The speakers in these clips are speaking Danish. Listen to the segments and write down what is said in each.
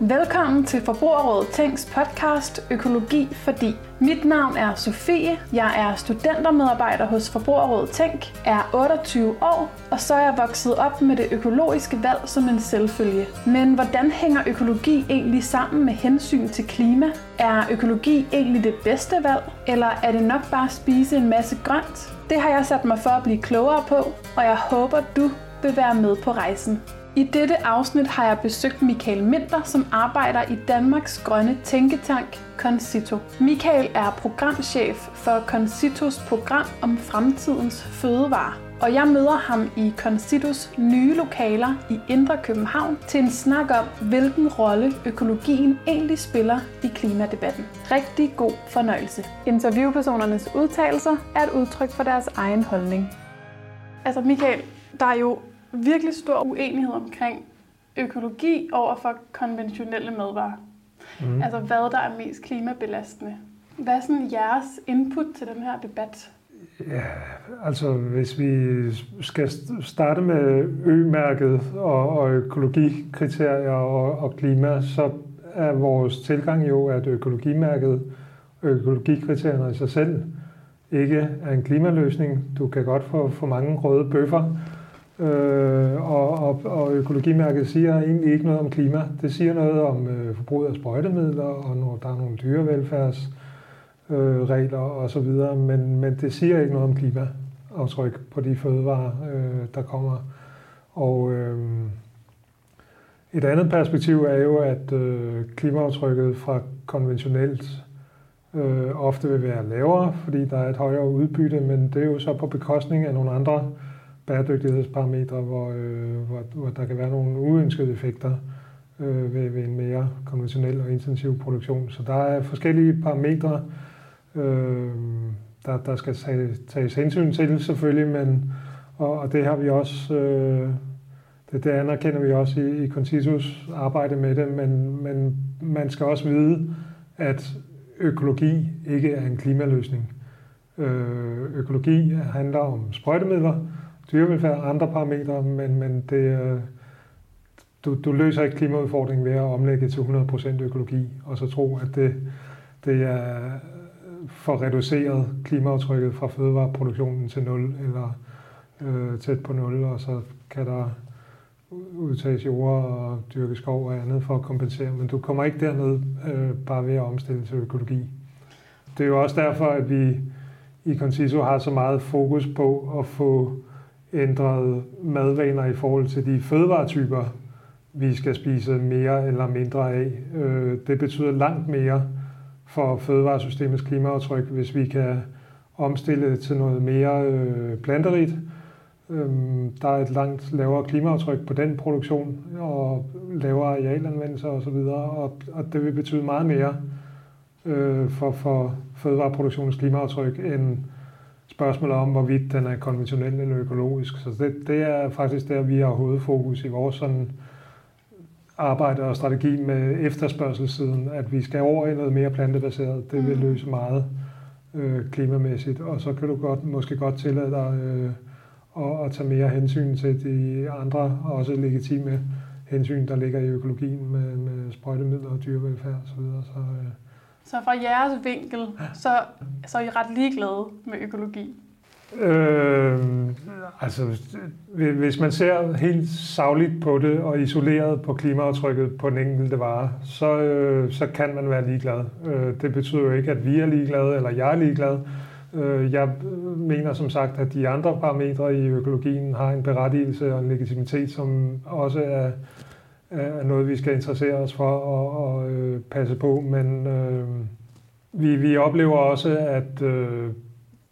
Velkommen til Forbrugerrådet Tænks podcast Økologi fordi. Mit navn er Sofie, jeg er studentermedarbejder hos Forbrugerrådet Tænk, er 28 år, og så er jeg vokset op med det økologiske valg som en selvfølge. Men hvordan hænger økologi egentlig sammen med hensyn til klima? Er økologi egentlig det bedste valg, eller er det nok bare at spise en masse grønt? Det har jeg sat mig for at blive klogere på, og jeg håber du vil være med på rejsen. I dette afsnit har jeg besøgt Michael Minter, som arbejder i Danmarks grønne tænketank Concito. Michael er programchef for Concitos program om fremtidens fødevarer. Og jeg møder ham i Concitos nye lokaler i Indre København til en snak om, hvilken rolle økologien egentlig spiller i klimadebatten. Rigtig god fornøjelse. Interviewpersonernes udtalelser er et udtryk for deres egen holdning. Altså Michael, der er jo virkelig stor uenighed omkring økologi over for konventionelle madvarer. Mm. Altså hvad der er mest klimabelastende. Hvad er sådan jeres input til den her debat? Ja, altså hvis vi skal starte med ø-mærket og, og økologikriterier og, og klima, så er vores tilgang jo, at økologimærket og økologikriterierne i sig selv ikke er en klimaløsning. Du kan godt få for mange røde bøffer, Øh, og, og, og økologimærket siger egentlig ikke noget om klima. Det siger noget om øh, forbrug af sprøjtemidler, og når der er nogle dyrevelfærdsregler øh, og så videre, men, men det siger ikke noget om klimaaftryk på de fødevarer, øh, der kommer. Og øh, et andet perspektiv er jo, at øh, klimaaftrykket fra konventionelt øh, ofte vil være lavere, fordi der er et højere udbytte, men det er jo så på bekostning af nogle andre bæredygtighedsparametre, hvor, øh, hvor, hvor der kan være nogle uønskede effekter øh, ved, ved en mere konventionel og intensiv produktion. Så der er forskellige parametre, øh, der, der skal tages hensyn til selvfølgelig, men, og, og det har vi også, øh, det, det anerkender vi også i, i Concitus arbejde med det, men, men man skal også vide, at økologi ikke er en klimaløsning. Øh, økologi handler om sprøjtemidler, dyrevelfærd og andre parametre, men, men det, øh, du, du løser ikke klimaudfordringen ved at omlægge til 100% økologi, og så tro, at det, det er for reduceret klimaaftrykket fra fødevareproduktionen til 0 eller øh, tæt på 0, og så kan der udtages jord og dyrke skov og andet for at kompensere, men du kommer ikke derned øh, bare ved at omstille til økologi. Det er jo også derfor, at vi i Conciso har så meget fokus på at få ændret madvaner i forhold til de fødevaretyper, vi skal spise mere eller mindre af. Øh, det betyder langt mere for fødevaresystemets klimaaftryk, hvis vi kan omstille til noget mere øh, planterigt. Øh, der er et langt lavere klimaaftryk på den produktion og lavere arealanvendelse osv., og, og det vil betyde meget mere for, for fødevareproduktionens klimaaftryk end spørgsmålet om, hvorvidt den er konventionel eller økologisk. Så det, det er faktisk der, vi har hovedfokus i vores sådan arbejde og strategi med efterspørgselssiden, at vi skal over i noget mere plantebaseret. Det vil mm. løse meget øh, klimamæssigt, og så kan du godt, måske godt tillade dig øh, at, at tage mere hensyn til de andre, også legitime hensyn, der ligger i økologien med, med sprøjtemidler og dyrevelfærd osv. Så, øh, så fra jeres vinkel, så, så er I ret ligeglade med økologi? Øh, altså, hvis man ser helt savligt på det og isoleret på klimaaftrykket på den enkelte vare, så, øh, så kan man være ligeglad. Øh, det betyder jo ikke, at vi er ligeglade, eller jeg er ligeglad. Øh, jeg mener som sagt, at de andre parametre i økologien har en berettigelse og en legitimitet, som også er er noget, vi skal interessere os for og, og øh, passe på, men øh, vi, vi oplever også, at øh,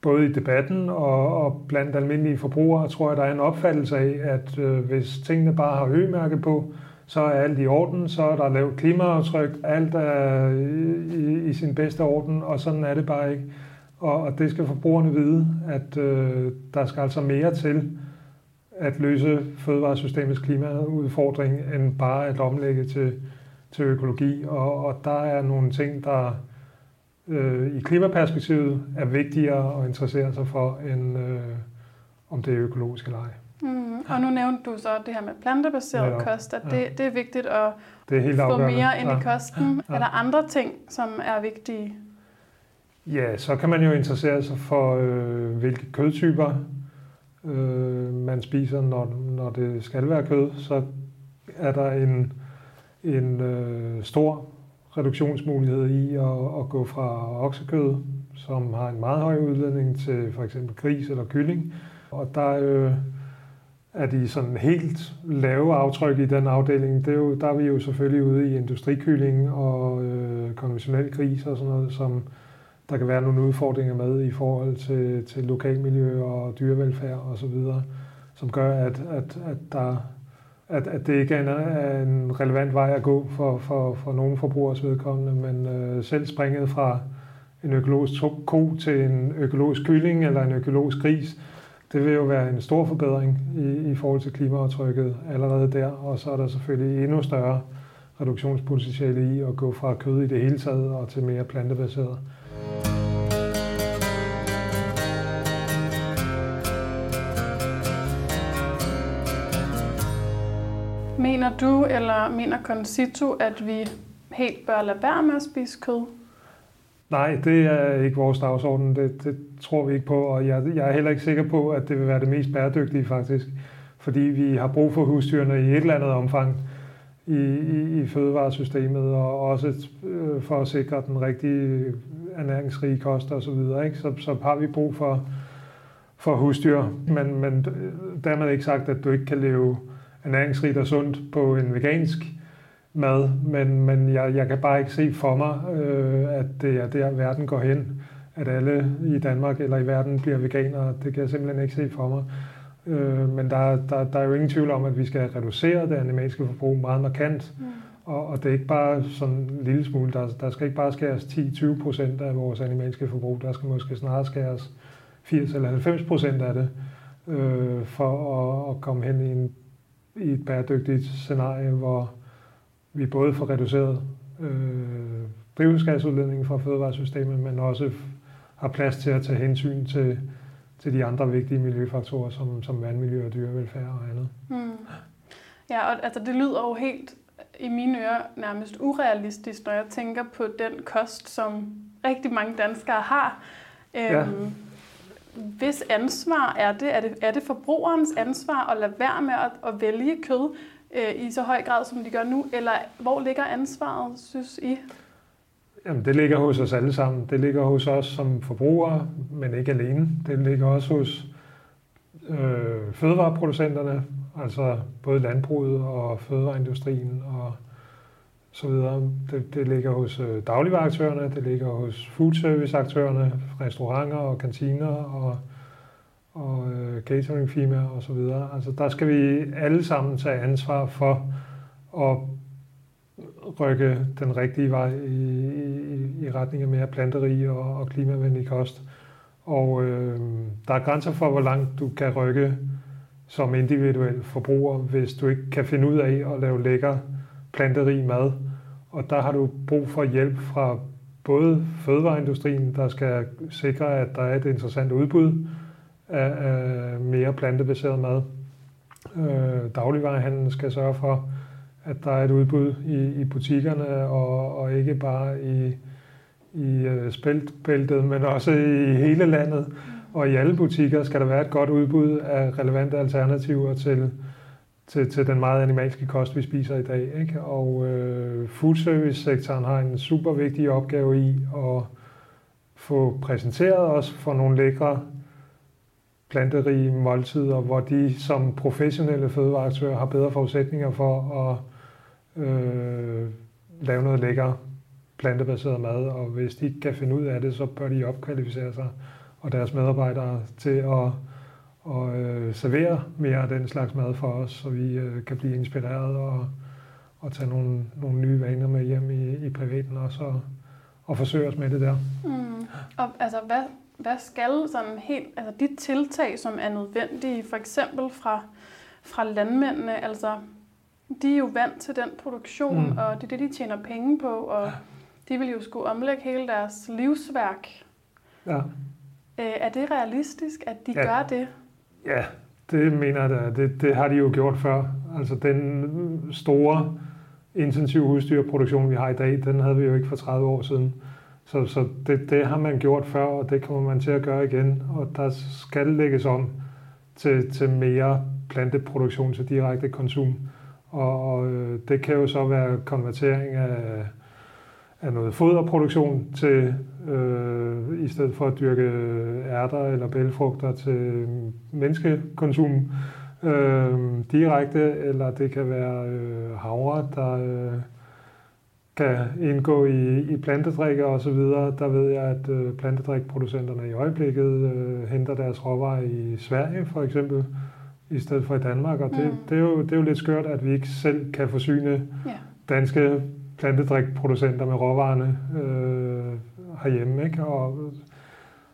både i debatten og, og blandt almindelige forbrugere, tror jeg, der er en opfattelse af, at øh, hvis tingene bare har øgemærke på, så er alt i orden, så er der lavt klimaaftryk, alt er i, i sin bedste orden, og sådan er det bare ikke. Og, og det skal forbrugerne vide, at øh, der skal altså mere til, at løse fødevaresystemets klimaudfordring, end bare at omlægge til, til økologi. Og, og der er nogle ting, der øh, i klimaperspektivet er vigtigere at interessere sig for, end øh, om det er økologisk eller ej. Mm. Og nu nævnte du så det her med plantebaseret Netop. kost, at Ja. det, det er vigtigt at Det er helt få afgørende. mere ind Ja. i kosten. Ja. Er der andre ting, som er vigtige? Ja, så kan man jo interessere sig for, øh, hvilke kødtyper øh, man spiser, når, når det skal være kød. Så er der en, en øh, stor reduktionsmulighed i at, at gå fra oksekød, som har en meget høj udledning, til for eksempel gris eller kylling. Og der øh, er de sådan helt lave aftryk i den afdeling. Det er jo, der er vi jo selvfølgelig ude i industrikylling og øh, konventionel gris og sådan noget, som der kan være nogle udfordringer med i forhold til, til lokalmiljø og dyrevelfærd og så videre, som gør, at, at, at, der, at, at det ikke er en, er en relevant vej at gå for, for, for nogle forbrugers vedkommende, men øh, selv springet fra en økologisk ko til en økologisk kylling eller en økologisk gris, det vil jo være en stor forbedring i, i forhold til klimaaftrykket allerede der, og så er der selvfølgelig endnu større reduktionspotentiale i at gå fra kød i det hele taget og til mere plantebaseret. Mener du, eller mener Concito, at vi helt bør lade være med at spise kød? Nej, det er ikke vores dagsorden. Det, det tror vi ikke på, og jeg, jeg er heller ikke sikker på, at det vil være det mest bæredygtige faktisk. Fordi vi har brug for husdyrene i et eller andet omfang i, i, i fødevaresystemet, og også øh, for at sikre den rigtige ernæringsrige kost og så videre. Ikke? Så, så har vi brug for, for husdyr, men, men øh, dermed ikke sagt, at du ikke kan leve ernæringsrigt og sundt på en vegansk mad, men, men jeg, jeg kan bare ikke se for mig, øh, at det er der, verden går hen. At alle i Danmark eller i verden bliver veganere. Det kan jeg simpelthen ikke se for mig. Øh, men der, der, der er jo ingen tvivl om, at vi skal reducere det animalske forbrug meget markant. Mm. Og, og det er ikke bare sådan en lille smule. Der, der skal ikke bare skæres 10-20 procent af vores animalske forbrug. Der skal måske snarere skæres 80 eller 90 procent af det, øh, for at, at komme hen i, en, i et bæredygtigt scenarie, hvor vi både får reduceret øh, drivhusgasudledningen fra fødevaresystemet, men også har plads til at tage hensyn til, til de andre vigtige miljøfaktorer, som, som vandmiljø og dyrevelfærd og andet. Mm. Ja, og altså, det lyder jo helt i mine ører nærmest urealistisk, når jeg tænker på den kost, som rigtig mange danskere har. Ja. Hvis ansvar er det? Er, det? er det forbrugerens ansvar at lade være med at, at vælge kød øh, i så høj grad, som de gør nu? Eller hvor ligger ansvaret, synes I? Jamen, det ligger hos os alle sammen. Det ligger hos os som forbrugere, men ikke alene. Det ligger også hos øh, fødevareproducenterne, altså både landbruget og fødevareindustrien og så videre. Det, det ligger hos øh, dagligvareaktørerne, det ligger hos foodserviceaktørerne, restauranter og kantiner og, og øh, cateringfirmaer og så videre. Altså der skal vi alle sammen tage ansvar for at rykke den rigtige vej i, i, i retning af mere planterig og, og klimavenlig kost. Og øh, der er grænser for, hvor langt du kan rykke som individuel forbruger, hvis du ikke kan finde ud af at lave lækker planterig mad. Og der har du brug for hjælp fra både fødevareindustrien, der skal sikre, at der er et interessant udbud af, af mere plantebaseret mad. Øh, dagligvarehandlen skal sørge for, at der er et udbud i, i butikkerne, og, og ikke bare i, i øh, spæltbæltet, men også i hele landet. Og i alle butikker skal der være et godt udbud af relevante alternativer til, til, til den meget animalske kost, vi spiser i dag. Ikke? Og øh, foodservice-sektoren har en super vigtig opgave i at få præsenteret os for nogle lækre planterige måltider, hvor de som professionelle fødevareaktører har bedre forudsætninger for at øh, lave noget lækker plantebaseret mad, og hvis de ikke kan finde ud af det, så bør de opkvalificere sig og deres medarbejdere til at og, øh, servere mere af den slags mad for os, så vi øh, kan blive inspireret og, og tage nogle, nogle nye vaner med hjem i, i privaten også og, og forsøge os med det der. Mm. Og altså, hvad, hvad skal sådan helt, altså de tiltag, som er nødvendige, for eksempel fra, fra landmændene, altså de er jo vant til den produktion, Mm. og det er det, de tjener penge på, og de vil jo skulle omlægge hele deres livsværk. Ja, Øh, er det realistisk, at de Ja. gør det? Ja Det mener jeg da. Det, det har de jo gjort før. Altså den store intensiv husdyrproduktion, vi har i dag, den havde vi jo ikke for 30 år siden. Så, så det, det har man gjort før, og det kommer man til at gøre igen. Og der skal lægges om til, til mere planteproduktion til direkte konsum. Og, og øh, det kan jo så være konvertering af, af noget foderproduktion til, øh, i stedet for at dyrke ærter eller bælfrugter til menneskekonsum øh, direkte, eller det kan være øh, havre, der øh, kan indgå i, i plantedrikke og så videre. Der ved jeg, at øh, plantedrikproducenterne i øjeblikket øh, henter deres råvarer i Sverige for eksempel, i stedet for i Danmark. Og det, mm. det, er, jo, det er jo lidt skørt, at vi ikke selv kan forsyne yeah. danske plantedrikproducenter med råvarerne øh, herhjemme. Ikke? Og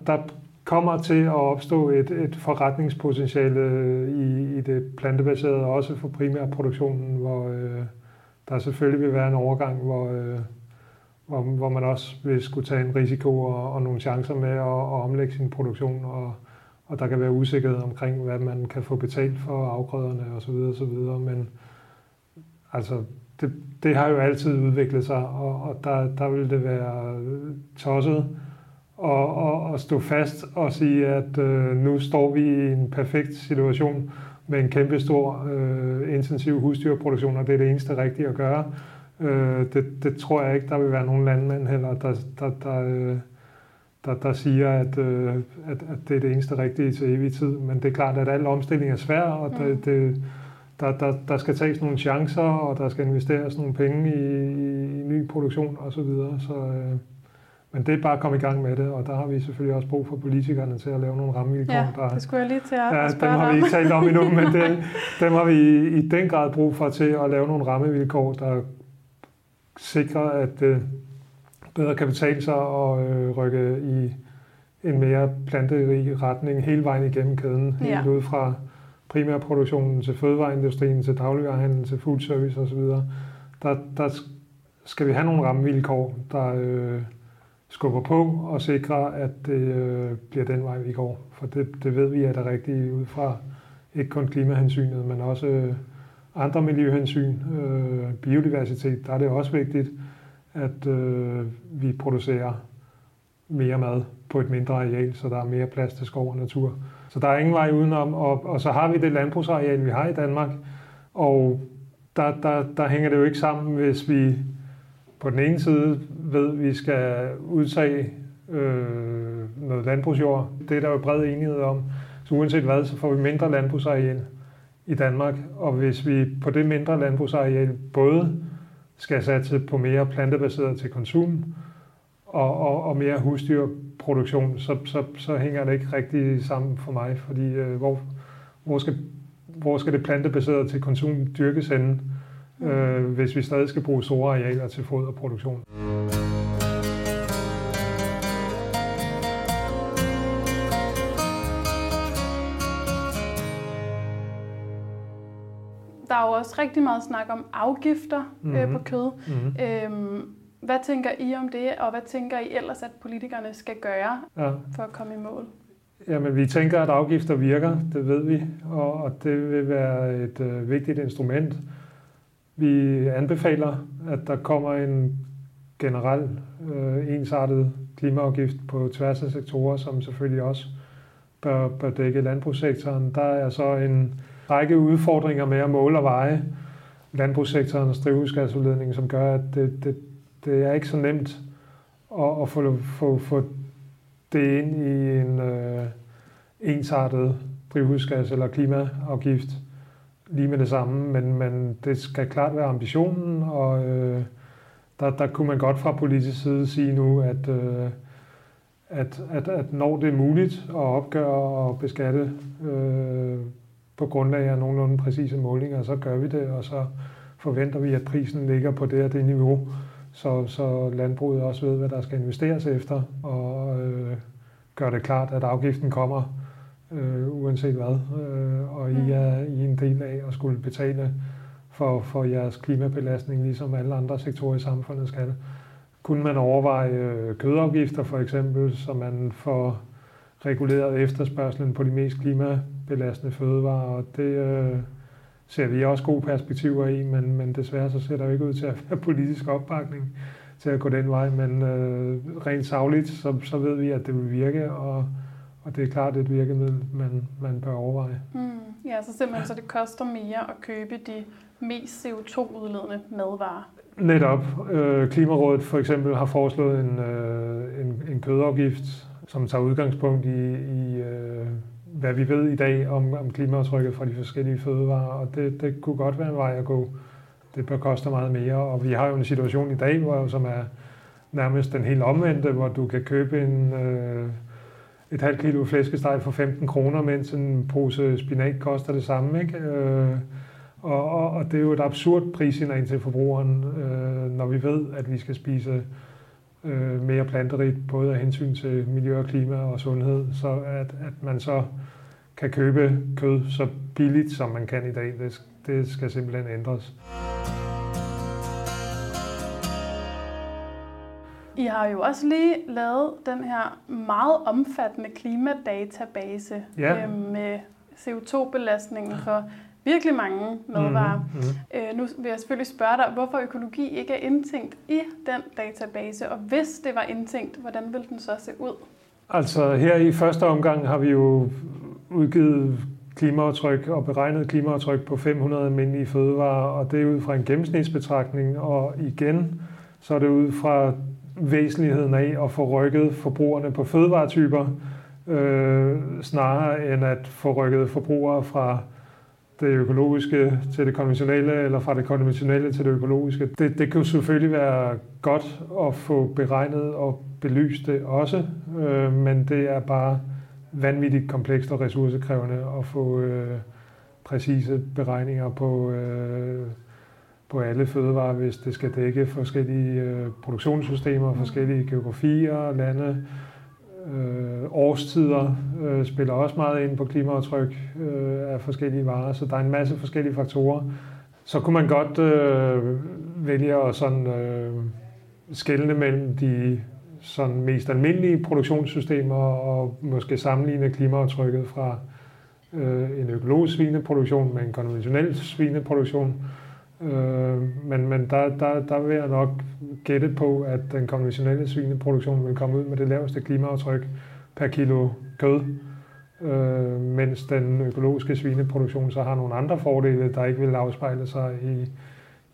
der kommer til at opstå et, et forretningspotentiale øh, i, i det plantebaserede, også for primærproduktionen, hvor øh, der selvfølgelig vil være en overgang, hvor, øh, hvor, hvor man også vil skulle tage en risiko og, og nogle chancer med at, at omlægge sin produktion, og, og der kan være usikkerhed omkring, hvad man kan få betalt for afgrøderne osv. osv. Men altså, det, det har jo altid udviklet sig, og, og der, der vil det være tosset og, og, og stå fast og sige, at øh, nu står vi i en perfekt situation med en kæmpe stor øh, intensiv husdyrproduktion, og det er det eneste rigtige at gøre. Øh, det, det tror jeg ikke, der vil være nogen landmænd heller, der, der, der, øh, der, der siger, at, øh, at, at det er det eneste rigtige til evig tid. Men det er klart, at al omstilling er svær, og mm. det, det, der, der, der skal tages nogle chancer, og der skal investeres nogle penge i, i, i ny produktion osv. Så, videre. så øh, men det er bare at komme i gang med det, og der har vi selvfølgelig også brug for politikerne til at lave nogle rammevilkår. Ja, der, det skulle jeg lige til at ja, dem har vi ikke talt om endnu, men det, dem har vi i den grad brug for til at lave nogle rammevilkår, der sikrer, at det bedre kan betale sig at øh, rykke i en mere planterig retning hele vejen igennem kæden, helt ja. ud fra primærproduktionen til fødevareindustrien, til dagligvarehandel, til food service osv. Der, der skal vi have nogle rammevilkår, der... Øh, skubber på og sikrer, at det øh, bliver den vej, vi går. For det, det ved vi er det rigtige ud fra ikke kun klimahensynet, men også øh, andre miljøhensyn, øh, biodiversitet. Der er det også vigtigt, at øh, vi producerer mere mad på et mindre areal, så der er mere plads til skov og natur. Så der er ingen vej udenom, og, og så har vi det landbrugsareal, vi har i Danmark, og der, der, der hænger det jo ikke sammen, hvis vi på den ene side ved, at vi skal udtage øh, noget landbrugsjord. Det er der jo bred enighed om. Så uanset hvad, så får vi mindre landbrugsareal i Danmark. Og hvis vi på det mindre landbrugsareal både skal satse på mere plantebaseret til konsum og, og, og mere husdyrproduktion, så, så, så hænger det ikke rigtig sammen for mig. Fordi øh, hvor, hvor, skal, hvor skal det plantebaserede til konsum dyrkes henne? øh, hvis vi stadig skal bruge store arealer til foderproduktion. Der er jo også rigtig meget snak om afgifter mm-hmm. øh, på kød. Mm-hmm. Øhm, hvad tænker I om det, og hvad tænker I ellers, at politikerne skal gøre ja. for at komme i mål? Jamen, vi tænker, at afgifter virker, det ved vi, og, og det vil være et øh, vigtigt instrument vi anbefaler, at der kommer en generel øh, ensartet klimaafgift på tværs af sektorer, som selvfølgelig også bør, bør dække landbrugssektoren. Der er så en række udfordringer med at måle og veje landbrugssektorens drivhusgasudledning, som gør, at det, det, det er ikke så nemt at, at få, få, få det ind i en øh, ensartet drivhusgas- eller klimaafgift lige med det samme, men, men det skal klart være ambitionen, og øh, der, der kunne man godt fra politisk side sige nu, at, øh, at, at, at når det er muligt at opgøre og beskatte øh, på grundlag af nogenlunde præcise målinger, så gør vi det, og så forventer vi, at prisen ligger på det og det niveau, så, så landbruget også ved, hvad der skal investeres efter, og øh, gør det klart, at afgiften kommer øh, uanset hvad. Øh, og I mm. er I en del af at skulle betale for, for jeres klimabelastning, ligesom alle andre sektorer i samfundet skal. Kunne man overveje øh, kødafgifter for eksempel, så man får reguleret efterspørgselen på de mest klimabelastende klimabelastende fødevarer, og det øh, ser vi også gode perspektiver i, men, men desværre så ser der ikke ud til at være politisk opbakning til at gå den vej, men øh, rent savligt, så, så ved vi, at det vil virke, og, og det er klart et virkemiddel, man, man bør overveje. Mm. Ja, så simpelthen så det koster mere at købe de mest CO2-udledende madvarer. Netop. Øh, Klimarådet for eksempel har foreslået en, øh, en, en kødafgift, som tager udgangspunkt i, i øh, hvad vi ved i dag om, om klimaaftrykket fra de forskellige fødevarer, og det, det kunne godt være en vej at gå. Det bør koste meget mere, og vi har jo en situation i dag, hvor, som er nærmest den helt omvendte, hvor du kan købe en, øh, et halvt kilo flæskesteg for 15 kroner, mens en pose spinat koster det samme. Ikke? Øh, og, og, og det er jo et absurd prissignal til forbrugeren, øh, når vi ved, at vi skal spise øh, mere planterigt, både af hensyn til miljø og klima og sundhed, så at, at man så kan købe kød så billigt, som man kan i dag, det, det skal simpelthen ændres. I har jo også lige lavet den her meget omfattende klimadatabase ja. øh, med CO2-belastningen for virkelig mange madvarer. Mm-hmm. Øh, nu vil jeg selvfølgelig spørge dig, hvorfor økologi ikke er indtænkt i den database, og hvis det var indtænkt, hvordan vil den så se ud? Altså her i første omgang har vi jo udgivet klimaaftryk og beregnet klimaaftryk på 500 almindelige fødevarer, og det er ud fra en gennemsnitsbetragtning, og igen så er det ud fra væsentligheden af at få rykket forbrugerne på fødevaretyper, øh, snarere end at få rykket forbrugere fra det økologiske til det konventionelle, eller fra det konventionelle til det økologiske. Det, det kan jo selvfølgelig være godt at få beregnet og belyst det også, øh, men det er bare vanvittigt komplekst og ressourcekrævende at få øh, præcise beregninger på, øh, på alle fødevarer, hvis det skal dække forskellige øh, produktionssystemer, forskellige geografier, lande, årstider øh, spiller også meget ind på klimaaftryk øh, af forskellige varer, så der er en masse forskellige faktorer. Så kunne man godt øh, vælge at sådan, øh, skælne mellem de sådan mest almindelige produktionssystemer og måske sammenligne klimaaftrykket fra øh, en økologisk svineproduktion med en konventionel svineproduktion. Øh, men men der, der, der vil jeg nok gætte på, at den konventionelle svineproduktion vil komme ud med det laveste klimaaftryk per kilo kød, øh, mens den økologiske svineproduktion så har nogle andre fordele, der ikke vil afspejle sig i,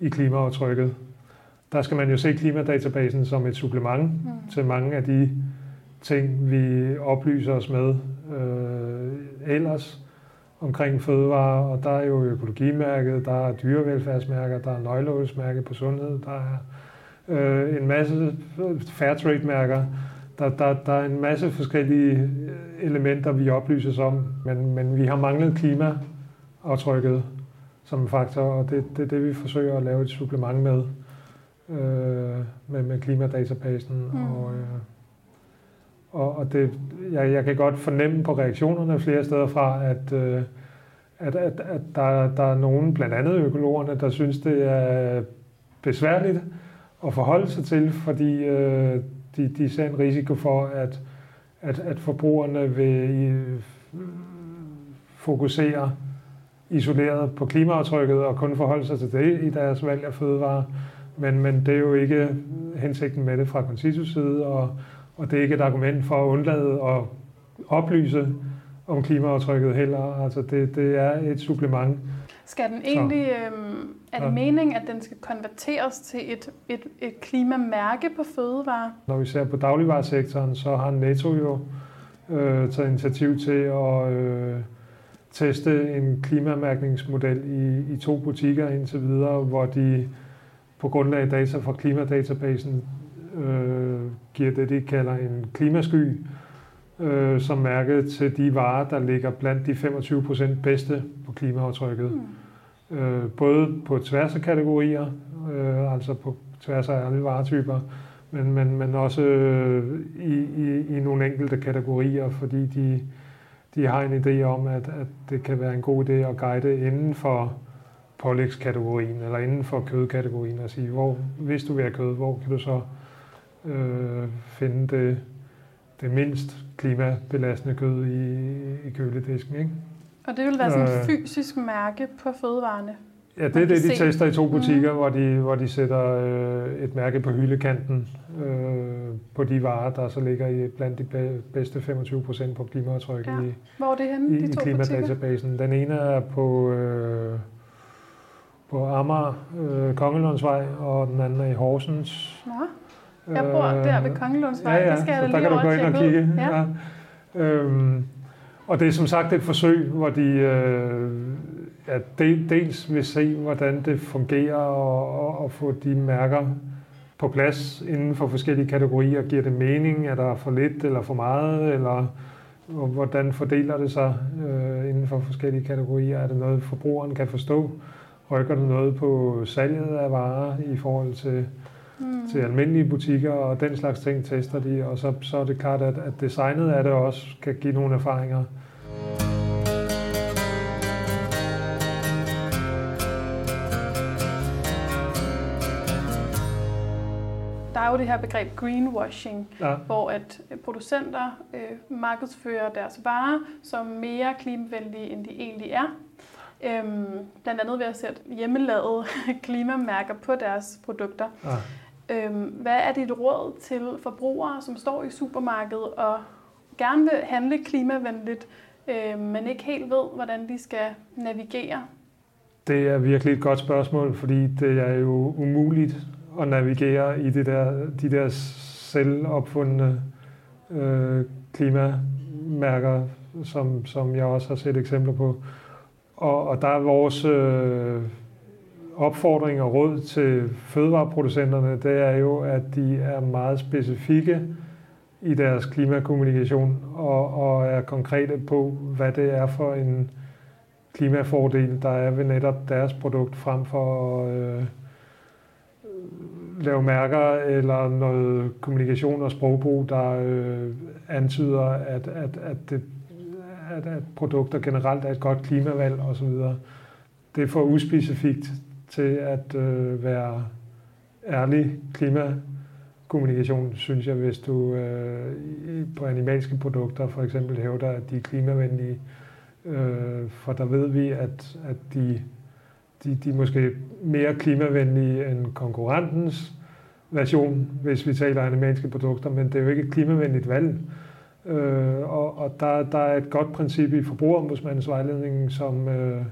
i klimaaftrykket. Der skal man jo se klimadatabasen som et supplement mm. til mange af de ting, vi oplyser os med øh, ellers omkring fødevarer, og der er jo økologimærket, der er dyrevelfærdsmærker, der er nøglehulsmærket på sundhed, der er øh, en masse fairtrade-mærker. Der, der, der er en masse forskellige elementer, vi oplyses om, men, men vi har manglet klimaaftrykket som en faktor, og det er det, det, vi forsøger at lave et supplement med, øh, med, med klimadatabasen. Mm. Og, øh, og, og det, jeg, jeg kan godt fornemme på reaktionerne flere steder fra, at, øh, at, at, at der, der er nogen, blandt andet økologerne, der synes, det er besværligt at forholde sig til, fordi øh, de, de ser en risiko for, at, at, at forbrugerne vil øh, fokusere isoleret på klimaaftrykket og kun forholde sig til det i deres valg af fødevarer. Men, men det er jo ikke hensigten med det fra Consisus side, og, og det er ikke et argument for at undlade at oplyse om klimaaftrykket heller. Altså det, det er et supplement. Skal den egentlig, øh, er det meningen, at den skal konverteres til et, et, et klimamærke på fødevarer? Når vi ser på dagligvaresektoren, så har Netto jo øh, taget initiativ til at øh, teste en klimamærkningsmodel i, i to butikker indtil videre, hvor de på grundlag af data fra klimadatabasen øh, giver det, de kalder en klimasky, øh, som mærke til de varer, der ligger blandt de 25 procent bedste på klimaaftrykket. Mm. Øh, både på tværs af kategorier, øh, altså på tværs af alle varetyper, men, men, men også øh, i, i, i nogle enkelte kategorier, fordi de, de har en idé om, at, at det kan være en god idé at guide inden for pålægskategorien, eller inden for kødkategorien, og sige, hvor, hvis du vil have kød, hvor kan du så øh, finde det, det mindst klimabelastende kød i, i køledisken. Ikke? Og det vil være sådan et øh, fysisk mærke på fødevarene? Ja, det er det, de tester i to butikker, mm. hvor, de, hvor de sætter øh, et mærke på hyldekanten øh, på de varer, der så ligger i blandt de bedste 25 procent på klimaaftryk ja. i, hvor er det henne, i, de to i klimadatabasen. Den ene er på, øh, på Amager, øh, Kongelundsvej, og den anden er i Horsens. Nå. Jeg bor der ved Kongelundsvej, ja, ja, det skal jeg da lige der kan du gå ind og kigge. Ja. Ja. Øhm, og det er som sagt et forsøg, hvor de øh, ja, dels vil se, hvordan det fungerer og, og, og få de mærker på plads inden for forskellige kategorier. Giver det mening? Er der for lidt eller for meget? Eller hvordan fordeler det sig øh, inden for forskellige kategorier? Er det noget, forbrugeren kan forstå? Rykker det noget på salget af varer i forhold til, mm. til almindelige butikker og den slags ting tester de? Og så, så er det klart, at, at designet af det også kan give nogle erfaringer der er jo det her begreb greenwashing, ja. hvor at producenter øh, markedsfører deres varer som mere klimavenlige, end de egentlig er. Øhm, blandt andet ved at sætte hjemmelavede klimamærker på deres produkter. Ja. Øhm, hvad er dit råd til forbrugere, som står i supermarkedet og gerne vil handle klimavenligt, øh, men ikke helt ved, hvordan de skal navigere? Det er virkelig et godt spørgsmål, fordi det er jo umuligt at navigere i det der, de der selvopfundne øh, klimamærker, som, som jeg også har set eksempler på. Og, og der er vores øh, opfordring og råd til fødevareproducenterne, det er jo, at de er meget specifikke i deres klimakommunikation og, og er konkrete på, hvad det er for en klimafordel, der er ved netop deres produkt, frem for øh, lave mærker eller noget kommunikation og sprogbrug, der øh, antyder, at, at, at, det, at, at produkter generelt er et godt klimavalg osv. Det er for uspecifikt til at øh, være ærlig klimakommunikation, synes jeg, hvis du øh, på animalske produkter for eksempel hævder, at de er klimavenlige. Øh, for der ved vi, at, at de de, de er måske mere klimavenlige end konkurrentens version, hvis vi taler animalske produkter, men det er jo ikke et klimavenligt valg. Øh, og og der, der er et godt princip i forbrugerombudsmandens vejledning, som øh,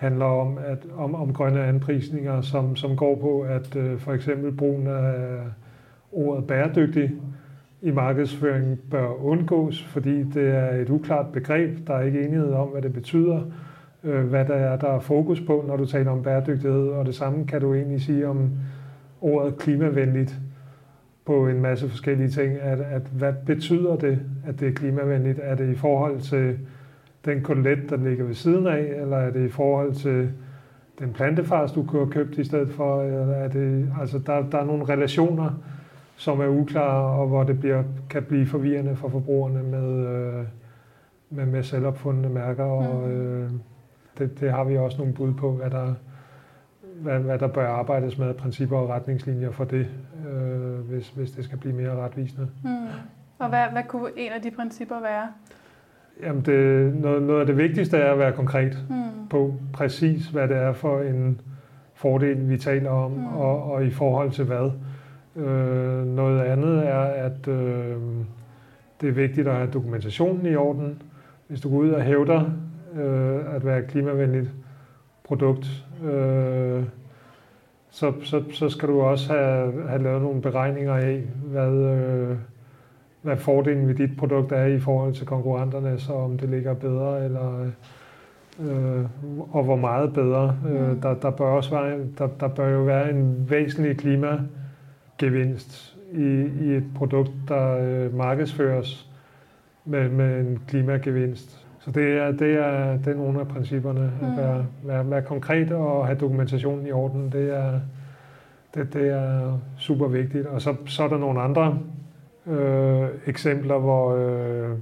handler om, at, om, om grønne anprisninger, som, som går på, at øh, for eksempel brugen af ordet bæredygtig i markedsføring bør undgås, fordi det er et uklart begreb. Der er ikke enighed om, hvad det betyder øh, hvad der er, der er fokus på, når du taler om bæredygtighed, og det samme kan du egentlig sige om ordet klimavenligt på en masse forskellige ting. At, at hvad betyder det, at det er klimavenligt? Er det i forhold til den kotelet, der ligger ved siden af, eller er det i forhold til den plantefars, du kunne have købt i stedet for? Eller er det, altså der, der er nogle relationer, som er uklare, og hvor det bliver, kan blive forvirrende for forbrugerne med, øh, med, med selvopfundne mærker. Og, mm. øh, det, det har vi også nogle bud på, hvad der, hvad, hvad der bør arbejdes med, principper og retningslinjer for det, øh, hvis, hvis det skal blive mere retvisende. Mm. Og hvad, hvad kunne en af de principper være? Jamen det, noget, noget af det vigtigste er at være konkret mm. på præcis, hvad det er for en fordel, vi taler om, mm. og, og i forhold til hvad. Øh, noget andet er, at øh, det er vigtigt at have dokumentationen i orden. Hvis du går ud og hævder, øh, at være et klimavenligt produkt, øh, så, så, så skal du også have, have lavet nogle beregninger af, hvad, øh, hvad fordelen ved dit produkt er i forhold til konkurrenterne, så om det ligger bedre, eller, øh, og hvor meget bedre. Øh, mm. der, der, bør også være, der, der bør jo være en væsentlig klimagevinst i, i et produkt, der øh, markedsføres med, med en klimagevinst. Så det er, det er, det er nogle af principperne. Mm. At være, være, være konkret og have dokumentationen i orden, det er, det, det er super vigtigt. Og så, så er der nogle andre øh, eksempler, hvor øh,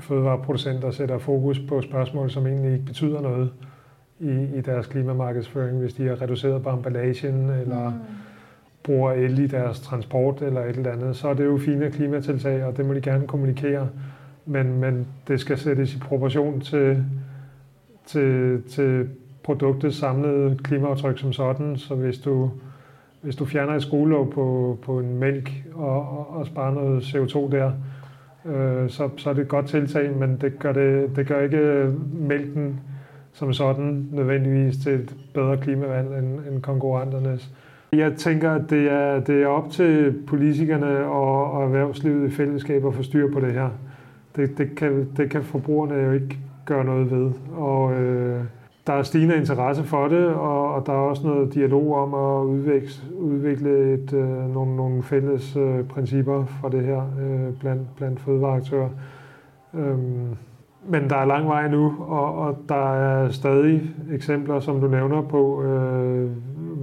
fødevareproducenter sætter fokus på spørgsmål, som egentlig ikke betyder noget i, i deres klimamarkedsføring, hvis de har reduceret på emballagen, eller mm. bruger el i deres transport, eller et eller andet. Så er det jo fine klimatiltag, og det må de gerne kommunikere men, men det skal sættes i proportion til til, til produktets samlede klimaaftryk som sådan. Så hvis du, hvis du fjerner et skruelåg på, på en mælk og, og, og sparer noget CO2 der, øh, så, så er det et godt tiltag, men det gør, det, det gør ikke mælken som sådan nødvendigvis til et bedre klimavalg end, end konkurrenternes. Jeg tænker, at det er, det er op til politikerne og, og erhvervslivet i fællesskab at få styr på det her. Det, det, kan, det kan forbrugerne jo ikke gøre noget ved. Og øh, der er stigende interesse for det, og, og der er også noget dialog om at udvikle, udvikle et, øh, nogle, nogle fælles øh, principper for det her øh, blandt, blandt fødevareaktører. Øhm, men der er lang vej nu, og, og der er stadig eksempler, som du nævner på, øh,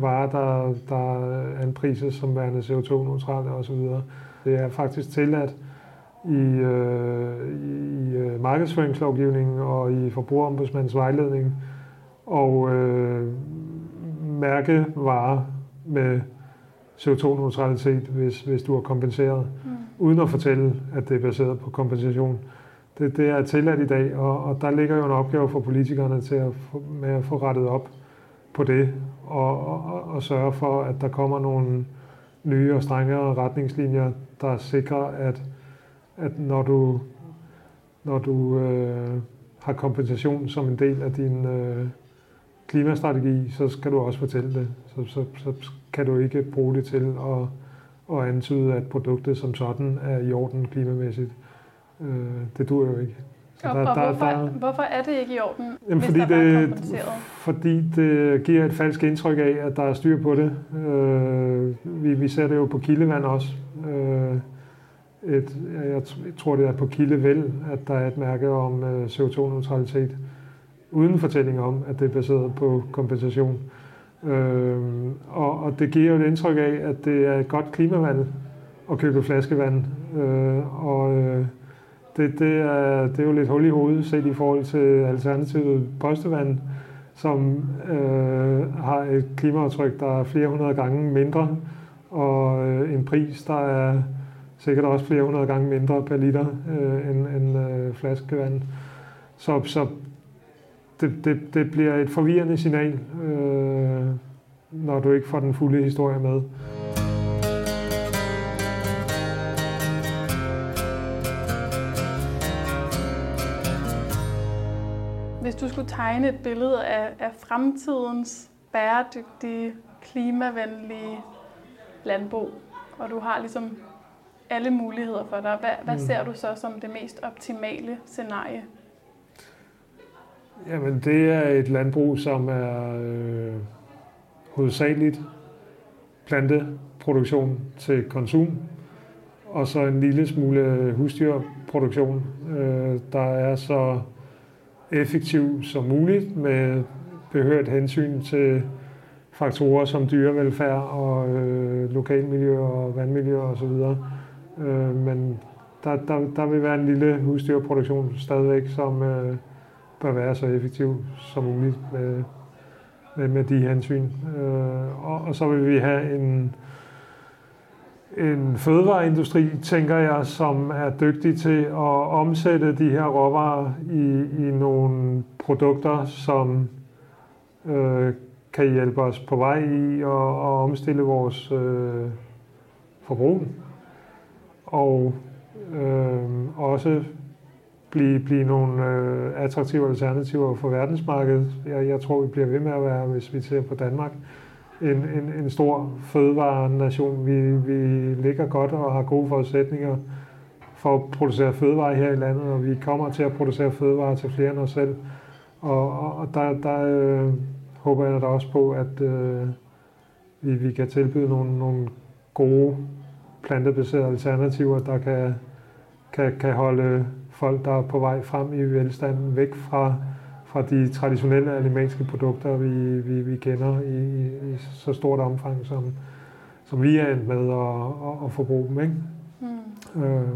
varer, der, der anprises som værende CO2-neutrale osv. Det er faktisk tilladt i, øh, i øh, markedsføringslovgivningen og i forbrugerombudsmandens vejledning og øh, mærke varer med CO2-neutralitet, hvis, hvis du er kompenseret, mm. uden at fortælle, at det er baseret på kompensation. Det, det er tilladt i dag, og, og der ligger jo en opgave for politikerne til at få, med at få rettet op på det, og, og, og sørge for, at der kommer nogle nye og strengere retningslinjer, der sikrer, at, at når du, når du øh, har kompensation som en del af din øh, klimastrategi, så skal du også fortælle det. Så, så, så kan du ikke bruge det til at, at antyde, at produktet som sådan er i orden klimamæssigt. Øh, det dur jo ikke. Så og, der, og hvorfor, der, hvorfor er det ikke i orden, jamen, fordi der det, Fordi det giver et falsk indtryk af, at der er styr på det. Øh, vi, vi ser det jo på kildevand også. Øh, et, jeg tror, det er på Kildevæld, at der er et mærke om øh, CO2-neutralitet, uden fortælling om, at det er baseret på kompensation. Øh, og, og det giver jo et indtryk af, at det er et godt klimavand at købe flaskevand. Øh, og øh, det, det, er, det er jo lidt hul i hovedet set i forhold til alternativet postevand, som øh, har et klimaaftryk, der er flere hundrede gange mindre, og øh, en pris, der er sikkert også flere hundrede gange mindre per liter øh, end, end øh, flaskevand. Så, så det, det, det bliver et forvirrende signal, øh, når du ikke får den fulde historie med. Hvis du skulle tegne et billede af, af fremtidens bæredygtige, klimavenlige landbrug, og du har ligesom alle muligheder for dig, hvad, hvad mm. ser du så som det mest optimale scenarie? Jamen, det er et landbrug, som er øh, hovedsageligt planteproduktion til konsum, og så en lille smule husdyrproduktion, øh, der er så effektiv som muligt med behørt hensyn til faktorer som dyrevelfærd og øh, lokalmiljø og vandmiljø osv. Øh, men der, der, der vil være en lille husdyrproduktion stadigvæk, som øh, bør være så effektiv som muligt med, med, med de hensyn. Øh, og, og så vil vi have en, en fødevareindustri, tænker jeg, som er dygtig til at omsætte de her råvarer i, i nogle produkter, som øh, kan hjælpe os på vej i at, at omstille vores øh, forbrug. Og øh, også blive, blive nogle øh, attraktive alternativer for verdensmarkedet. Jeg, jeg tror, vi bliver ved med at være, hvis vi ser på Danmark, en, en, en stor fødevarenation. Vi, vi ligger godt og har gode forudsætninger for at producere fødevarer her i landet, og vi kommer til at producere fødevarer til flere end os selv. Og, og, og der, der øh, håber jeg da også på, at øh, vi, vi kan tilbyde nogle, nogle gode plantebaserede alternativer, der kan, kan, kan holde folk, der er på vej frem i velstanden, væk fra, fra de traditionelle animalske produkter, vi, vi, vi kender i, i så stort omfang, som, som vi er endt med at, at, at forbruge dem. Ikke? Mm. Øh,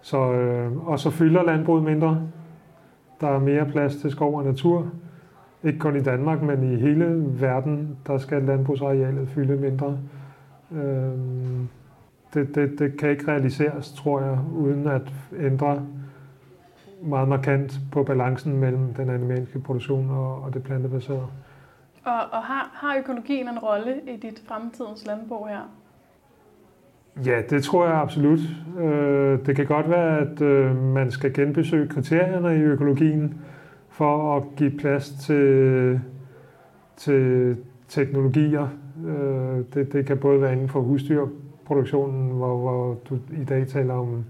så, øh, og så fylder landbruget mindre. Der er mere plads til skov og natur. Ikke kun i Danmark, men i hele verden, der skal landbrugsarealet fylde mindre. Øh, det, det, det kan ikke realiseres, tror jeg, uden at ændre meget markant på balancen mellem den animalske produktion og, og det plantebaserede. Og, og har, har økologien en rolle i dit fremtidens landbrug her? Ja, det tror jeg absolut. Øh, det kan godt være, at øh, man skal genbesøge kriterierne i økologien for at give plads til, til teknologier. Øh, det, det kan både være inden for husdyrproduktionen, hvor, hvor du i dag taler om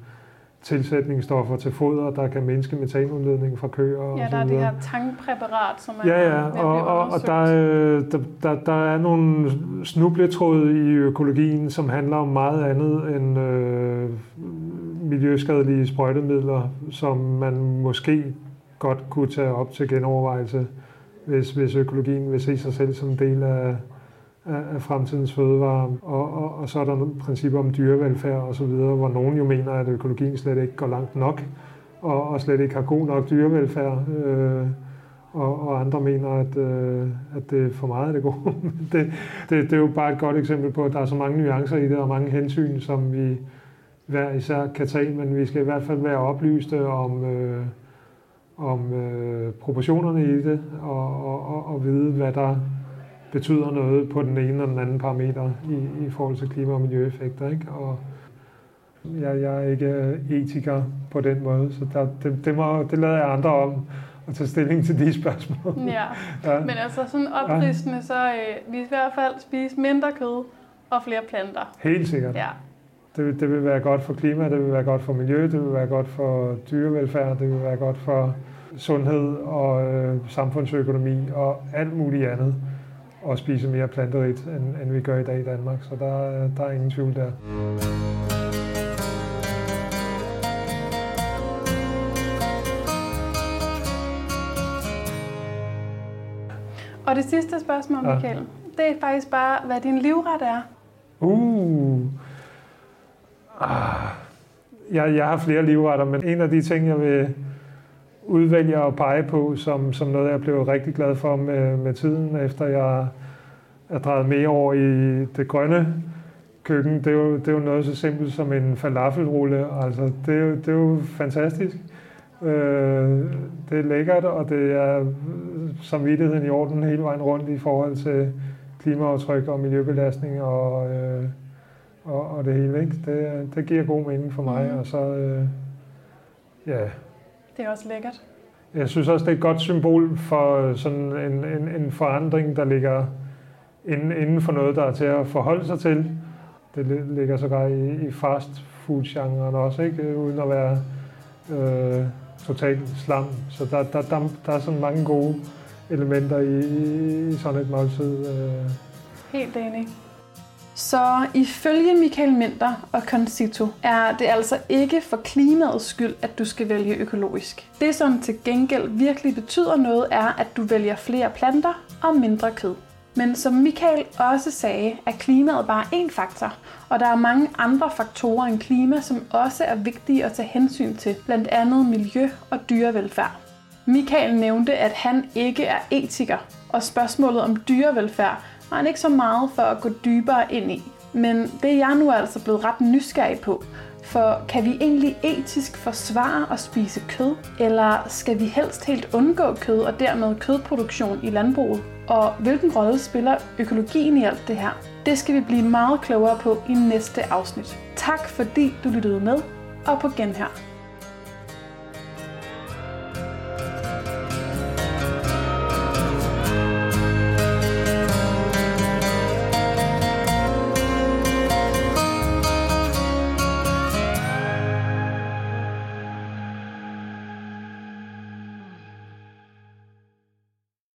tilsætningsstoffer til foder, der kan mindske metanudledning fra køer Ja, der er det her tankpræparat, som er Ja, ja, og, og, og der, der, der, der er nogle snubletråd i økologien, som handler om meget andet end øh, miljøskadelige sprøjtemidler, som man måske godt kunne tage op til genovervejelse, hvis, hvis økologien vil se sig selv som en del af, af fremtidens fødevarer. Og, og, og så er der principper om dyrevelfærd osv., hvor nogen jo mener, at økologien slet ikke går langt nok, og, og slet ikke har god nok dyrevelfærd. Øh, og, og andre mener, at, øh, at det er for meget af det gode. det, det, det er jo bare et godt eksempel på, at der er så mange nuancer i det, og mange hensyn, som vi hver især kan tage, men vi skal i hvert fald være oplyste om, øh, om øh, proportionerne i det, og, og, og, og vide, hvad der betyder noget på den ene og den anden parameter i, i forhold til klima- og miljøeffekter. Ikke? Og jeg, jeg er ikke etiker på den måde, så der, det, det, må, det lader jeg andre om at tage stilling til de spørgsmål. Ja, ja. men altså sådan opridsende, så øh, vi i hvert fald spise mindre kød og flere planter. Helt sikkert. Ja. Det, det vil være godt for klima, det vil være godt for miljø, det vil være godt for dyrevelfærd, det vil være godt for sundhed og øh, samfundsøkonomi og alt muligt andet at spise mere planterigt, end, end vi gør i dag i Danmark. Så der, der er ingen tvivl der. Og det sidste spørgsmål, Michael, ja. det er faktisk bare, hvad din livret er. Uh. Ah. Jeg, jeg har flere livretter, men en af de ting, jeg vil udvælge og pege på, som, som noget, jeg blev rigtig glad for med, med tiden, efter jeg er drejet mere over i det grønne køkken. Det er jo, det er jo noget så simpelt som en falafelrulle. Altså, det, er jo, det er jo fantastisk. Øh, det er lækkert, og det er samvittigheden i orden hele vejen rundt i forhold til klimaaftryk og miljøbelastning og, øh, og, og det hele. Ikke? Det, det giver god mening for mig. Mm. Og så, øh, ja. Det er også lækkert. Jeg synes også, det er et godt symbol for sådan en, en, en forandring, der ligger inden, inden for noget, der er til at forholde sig til. Det ligger sågar i, i fast food-genren også, ikke? uden at være øh, totalt slam. Så der, der, der, der er sådan mange gode elementer i, i sådan et måltid. Øh. Helt enig. Så ifølge Michael Minter og Concito er det altså ikke for klimaets skyld, at du skal vælge økologisk. Det, som til gengæld virkelig betyder noget, er, at du vælger flere planter og mindre kød. Men som Michael også sagde, er klimaet bare én faktor, og der er mange andre faktorer end klima, som også er vigtige at tage hensyn til, blandt andet miljø og dyrevelfærd. Michael nævnte, at han ikke er etiker, og spørgsmålet om dyrevelfærd har han ikke så meget for at gå dybere ind i. Men det er jeg nu altså blevet ret nysgerrig på, for kan vi egentlig etisk forsvare at spise kød, eller skal vi helst helt undgå kød og dermed kødproduktion i landbruget? Og hvilken rolle spiller økologien i alt det her? Det skal vi blive meget klogere på i næste afsnit. Tak fordi du lyttede med, og på genhør.